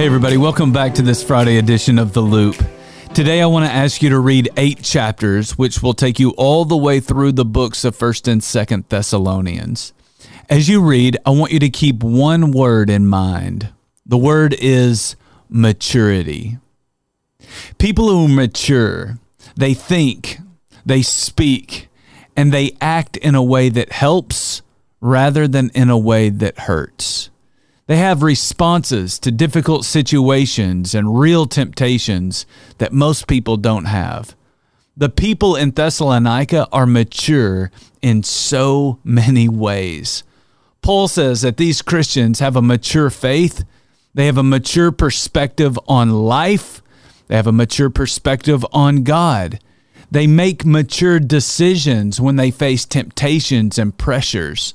Hey, everybody, welcome back to this Friday edition of The Loop. Today, I want to ask you to read eight chapters, which will take you all the way through the books of 1st and 2nd Thessalonians. As you read, I want you to keep one word in mind. The word is maturity. People who mature, they think, they speak, and they act in a way that helps rather than in a way that hurts. They have responses to difficult situations and real temptations that most people don't have. The people in Thessalonica are mature in so many ways. Paul says that these Christians have a mature faith, they have a mature perspective on life, they have a mature perspective on God. They make mature decisions when they face temptations and pressures.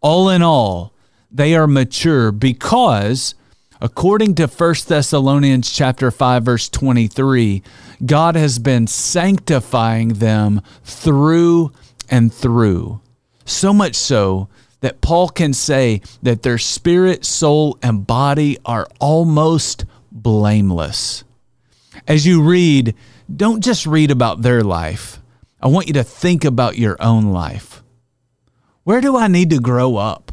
All in all, they are mature because according to 1 Thessalonians chapter 5 verse 23, God has been sanctifying them through and through. So much so that Paul can say that their spirit, soul, and body are almost blameless. As you read, don't just read about their life. I want you to think about your own life. Where do I need to grow up?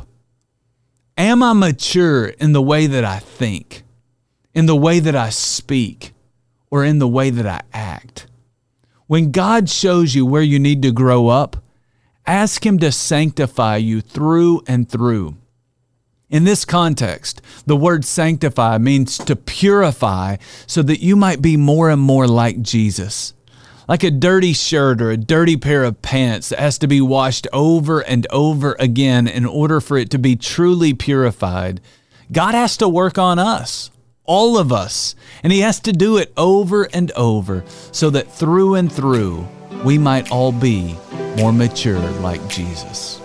Am I mature in the way that I think, in the way that I speak, or in the way that I act? When God shows you where you need to grow up, ask Him to sanctify you through and through. In this context, the word sanctify means to purify so that you might be more and more like Jesus like a dirty shirt or a dirty pair of pants that has to be washed over and over again in order for it to be truly purified. God has to work on us, all of us, and He has to do it over and over so that through and through we might all be more mature like Jesus.